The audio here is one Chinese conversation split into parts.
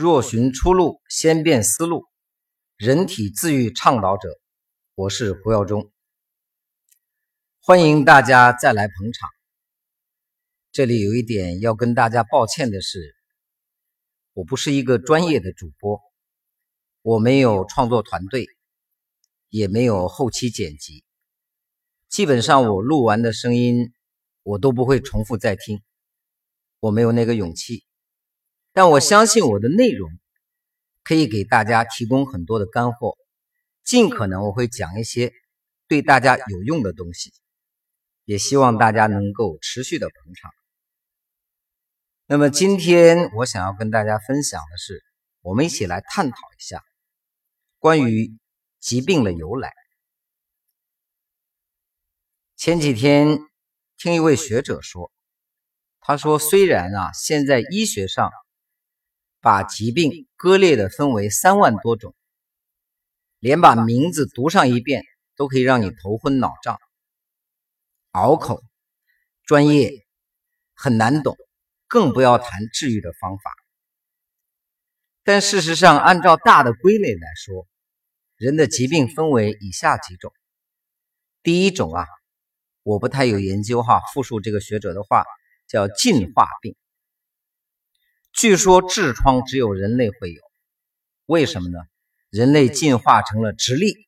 若寻出路，先变思路。人体自愈倡导者，我是胡耀中。欢迎大家再来捧场。这里有一点要跟大家抱歉的是，我不是一个专业的主播，我没有创作团队，也没有后期剪辑。基本上，我录完的声音，我都不会重复再听，我没有那个勇气。但我相信我的内容可以给大家提供很多的干货，尽可能我会讲一些对大家有用的东西，也希望大家能够持续的捧场。那么今天我想要跟大家分享的是，我们一起来探讨一下关于疾病的由来。前几天听一位学者说，他说虽然啊现在医学上把疾病割裂的分为三万多种，连把名字读上一遍都可以让你头昏脑胀，拗口，专业，很难懂，更不要谈治愈的方法。但事实上，按照大的归类来说，人的疾病分为以下几种。第一种啊，我不太有研究哈，复述这个学者的话，叫进化病。据说痔疮只有人类会有，为什么呢？人类进化成了直立，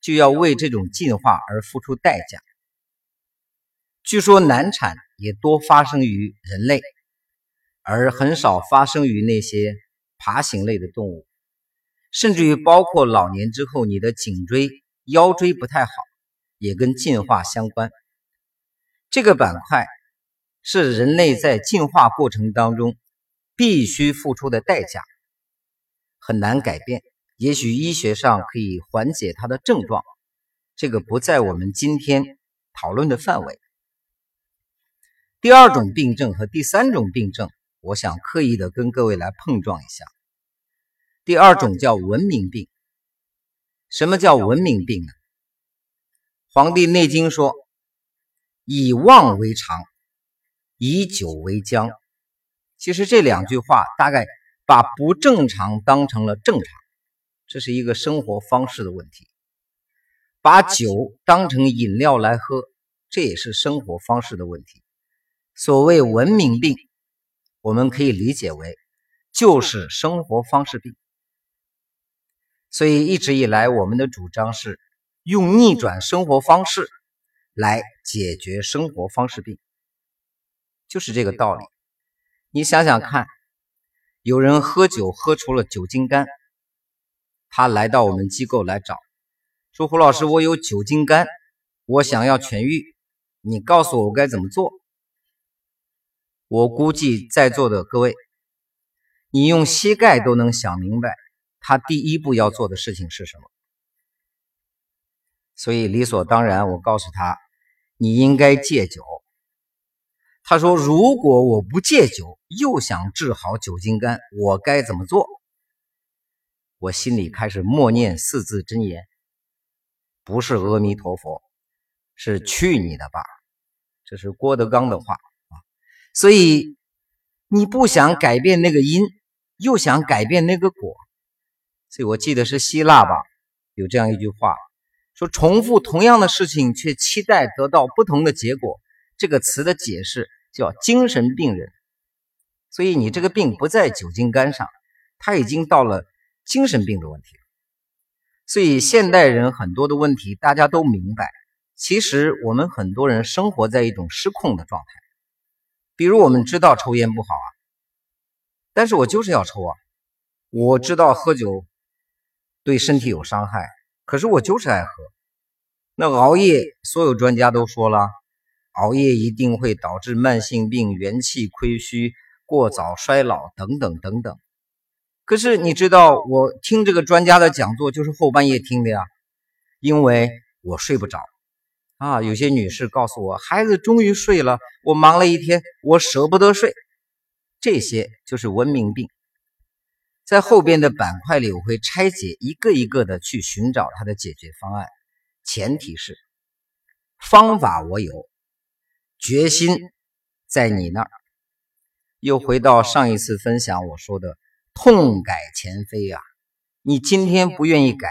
就要为这种进化而付出代价。据说难产也多发生于人类，而很少发生于那些爬行类的动物，甚至于包括老年之后，你的颈椎、腰椎不太好，也跟进化相关。这个板块是人类在进化过程当中。必须付出的代价很难改变，也许医学上可以缓解它的症状，这个不在我们今天讨论的范围。第二种病症和第三种病症，我想刻意的跟各位来碰撞一下。第二种叫文明病。什么叫文明病呢？《黄帝内经》说：“以妄为常，以久为僵。”其实这两句话大概把不正常当成了正常，这是一个生活方式的问题；把酒当成饮料来喝，这也是生活方式的问题。所谓文明病，我们可以理解为就是生活方式病。所以一直以来，我们的主张是用逆转生活方式来解决生活方式病，就是这个道理。你想想看，有人喝酒喝出了酒精肝，他来到我们机构来找，说：“胡老师，我有酒精肝，我想要痊愈，你告诉我我该怎么做？”我估计在座的各位，你用膝盖都能想明白，他第一步要做的事情是什么。所以理所当然，我告诉他，你应该戒酒。他说：“如果我不戒酒，又想治好酒精肝，我该怎么做？”我心里开始默念四字真言：“不是阿弥陀佛，是去你的吧！”这是郭德纲的话啊。所以你不想改变那个因，又想改变那个果。所以我记得是希腊吧，有这样一句话，说：“重复同样的事情，却期待得到不同的结果。”这个词的解释。叫精神病人，所以你这个病不在酒精肝上，它已经到了精神病的问题了。所以现代人很多的问题大家都明白，其实我们很多人生活在一种失控的状态。比如我们知道抽烟不好啊，但是我就是要抽啊。我知道喝酒对身体有伤害，可是我就是爱喝。那熬夜，所有专家都说了。熬夜一定会导致慢性病、元气亏虚、过早衰老等等等等。可是你知道，我听这个专家的讲座就是后半夜听的呀，因为我睡不着啊。有些女士告诉我，孩子终于睡了，我忙了一天，我舍不得睡。这些就是文明病。在后边的板块里，我会拆解一个一个的去寻找它的解决方案，前提是方法我有。决心在你那儿，又回到上一次分享我说的痛改前非啊！你今天不愿意改，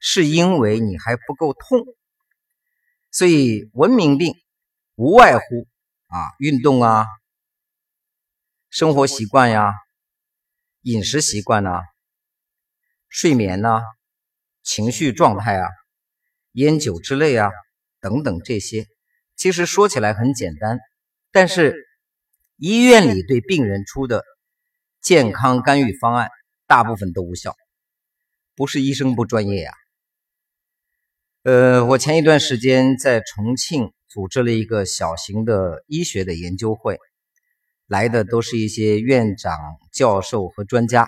是因为你还不够痛。所以文明病无外乎啊，运动啊，生活习惯呀，饮食习惯呐，睡眠呐，情绪状态啊，烟酒之类啊，等等这些，其实说起来很简单，但是医院里对病人出的健康干预方案，大部分都无效，不是医生不专业呀。呃，我前一段时间在重庆组织了一个小型的医学的研究会，来的都是一些院长、教授和专家，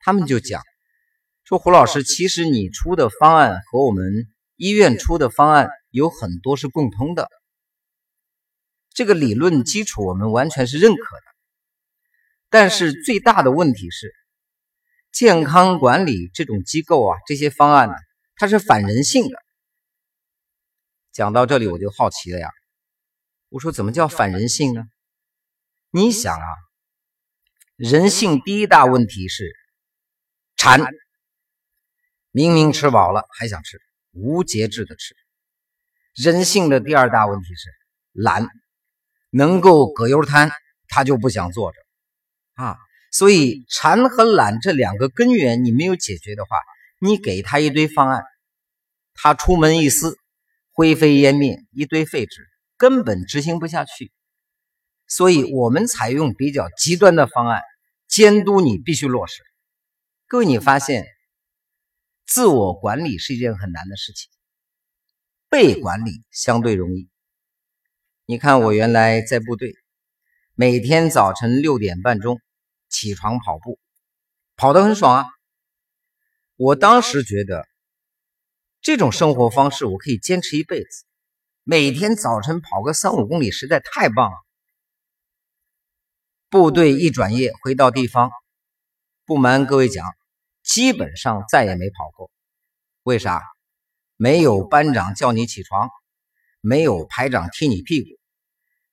他们就讲说：“胡老师，其实你出的方案和我们医院出的方案有很多是共通的，这个理论基础我们完全是认可的。但是最大的问题是，健康管理这种机构啊，这些方案呢，它是反人性的。”讲到这里，我就好奇了呀。我说，怎么叫反人性呢？你想啊，人性第一大问题是馋，明明吃饱了还想吃，无节制的吃。人性的第二大问题是懒，能够葛优瘫，他就不想坐着啊。所以，馋和懒这两个根源你没有解决的话，你给他一堆方案，他出门一撕。灰飞烟灭，一堆废纸，根本执行不下去。所以，我们采用比较极端的方案，监督你必须落实。各位，你发现自我管理是一件很难的事情，被管理相对容易。你看，我原来在部队，每天早晨六点半钟起床跑步，跑得很爽啊。我当时觉得。这种生活方式我可以坚持一辈子，每天早晨跑个三五公里，实在太棒了。部队一转业回到地方，不瞒各位讲，基本上再也没跑过。为啥？没有班长叫你起床，没有排长踢你屁股，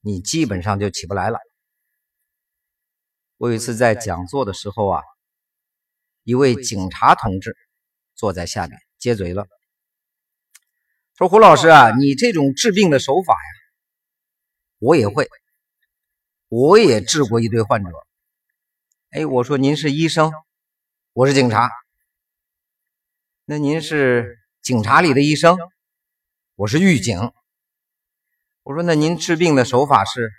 你基本上就起不来了。我有一次在讲座的时候啊，一位警察同志坐在下面接嘴了。说胡老师啊，你这种治病的手法呀，我也会，我也治过一堆患者。哎，我说您是医生，我是警察，那您是警察里的医生，我是狱警。我说那您治病的手法是？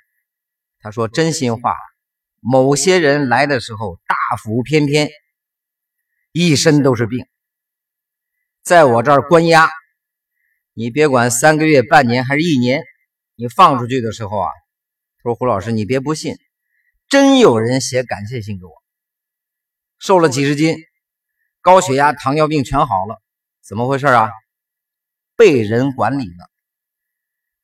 他说真心话，某些人来的时候大腹翩翩，一身都是病，在我这儿关押。你别管三个月、半年还是一年，你放出去的时候啊，说胡老师，你别不信，真有人写感谢信给我，瘦了几十斤，高血压、糖尿病全好了，怎么回事啊？被人管理了。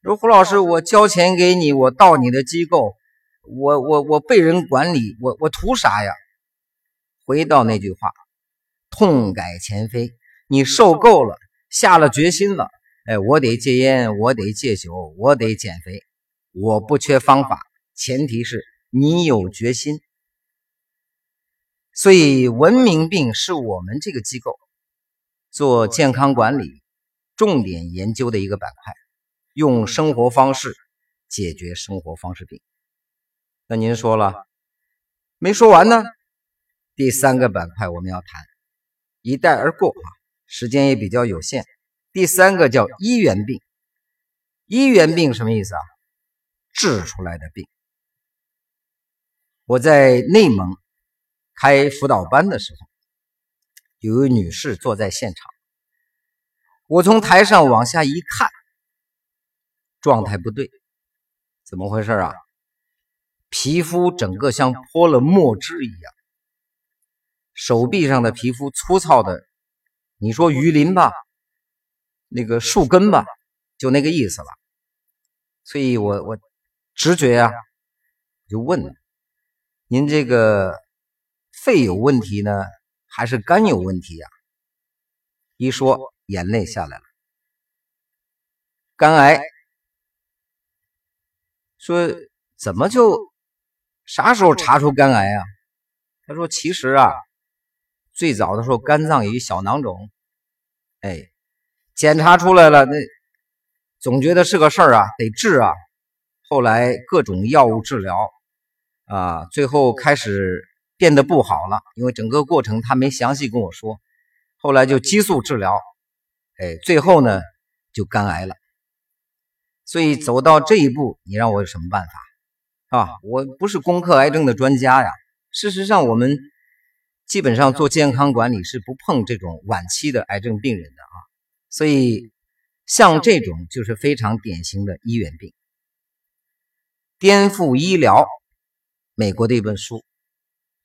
说胡老师，我交钱给你，我到你的机构，我我我被人管理，我我图啥呀？回到那句话，痛改前非，你受够了，下了决心了。哎，我得戒烟，我得戒酒，我得减肥，我不缺方法，前提是你有决心。所以，文明病是我们这个机构做健康管理重点研究的一个板块，用生活方式解决生活方式病。那您说了没说完呢？第三个板块我们要谈，一带而过啊，时间也比较有限。第三个叫医源病，医源病什么意思啊？治出来的病。我在内蒙开辅导班的时候，有位女士坐在现场，我从台上往下一看，状态不对，怎么回事啊？皮肤整个像泼了墨汁一样，手臂上的皮肤粗糙的，你说鱼鳞吧？那个树根吧，就那个意思了。所以我我直觉啊，就问了：您这个肺有问题呢，还是肝有问题呀？一说，眼泪下来了。肝癌。说怎么就啥时候查出肝癌啊？他说其实啊，最早的时候肝脏有一小囊肿，哎，检查出来了，那总觉得是个事儿啊，得治啊。后来各种药物治疗啊，最后开始变得不好了，因为整个过程他没详细跟我说。后来就激素治疗，哎，最后呢就肝癌了。所以走到这一步，你让我有什么办法啊？我不是攻克癌症的专家呀。事实上，我们基本上做健康管理是不碰这种晚期的癌症病人的啊。所以，像这种就是非常典型的医源病，颠覆医疗。美国的一本书，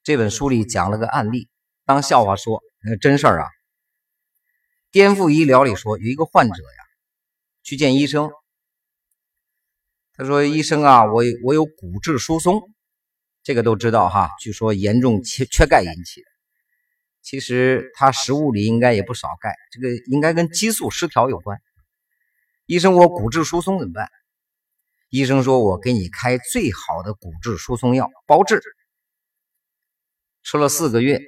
这本书里讲了个案例，当笑话说，那真事儿啊。颠覆医疗里说，有一个患者呀，去见医生。他说：“医生啊，我我有骨质疏松，这个都知道哈。据说严重缺缺钙引起的。其实他食物里应该也不少钙，这个应该跟激素失调有关。医生，我骨质疏松怎么办？医生说，我给你开最好的骨质疏松药，包治。吃了四个月，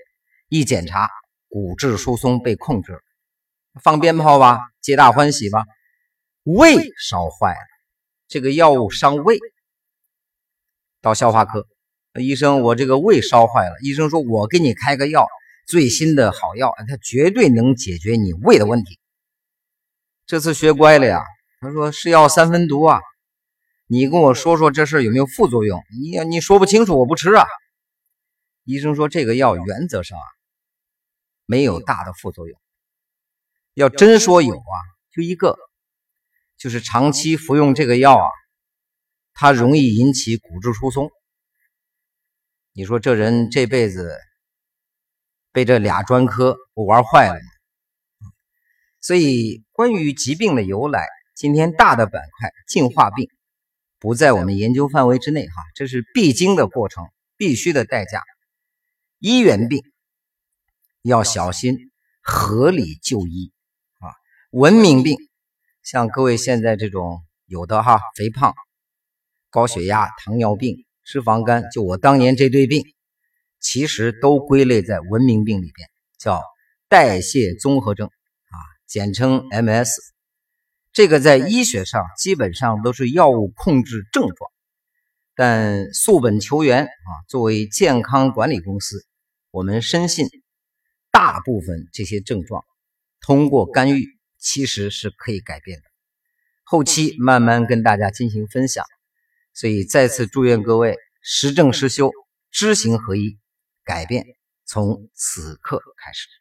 一检查，骨质疏松被控制了。放鞭炮吧，皆大欢喜吧。胃烧坏了。”这个药物伤胃，到消化科，医生，我这个胃烧坏了。医生说，我给你开个药，最新的好药，它绝对能解决你胃的问题。这次学乖了呀，他说是药三分毒啊，你跟我说说这事有没有副作用？你你说不清楚，我不吃啊。医生说，这个药原则上啊没有大的副作用，要真说有啊，就一个。就是长期服用这个药啊，它容易引起骨质疏松。你说这人这辈子被这俩专科我玩坏了所以关于疾病的由来，今天大的板块进化病不在我们研究范围之内哈，这是必经的过程，必须的代价。医源病要小心合理就医啊，文明病。像各位现在这种有的哈，肥胖、高血压、糖尿病、脂肪肝，就我当年这堆病，其实都归类在文明病里边，叫代谢综合症啊，简称 MS。这个在医学上基本上都是药物控制症状，但溯本求源啊，作为健康管理公司，我们深信大部分这些症状通过干预。其实是可以改变的，后期慢慢跟大家进行分享。所以再次祝愿各位实证实修，知行合一，改变从此刻开始。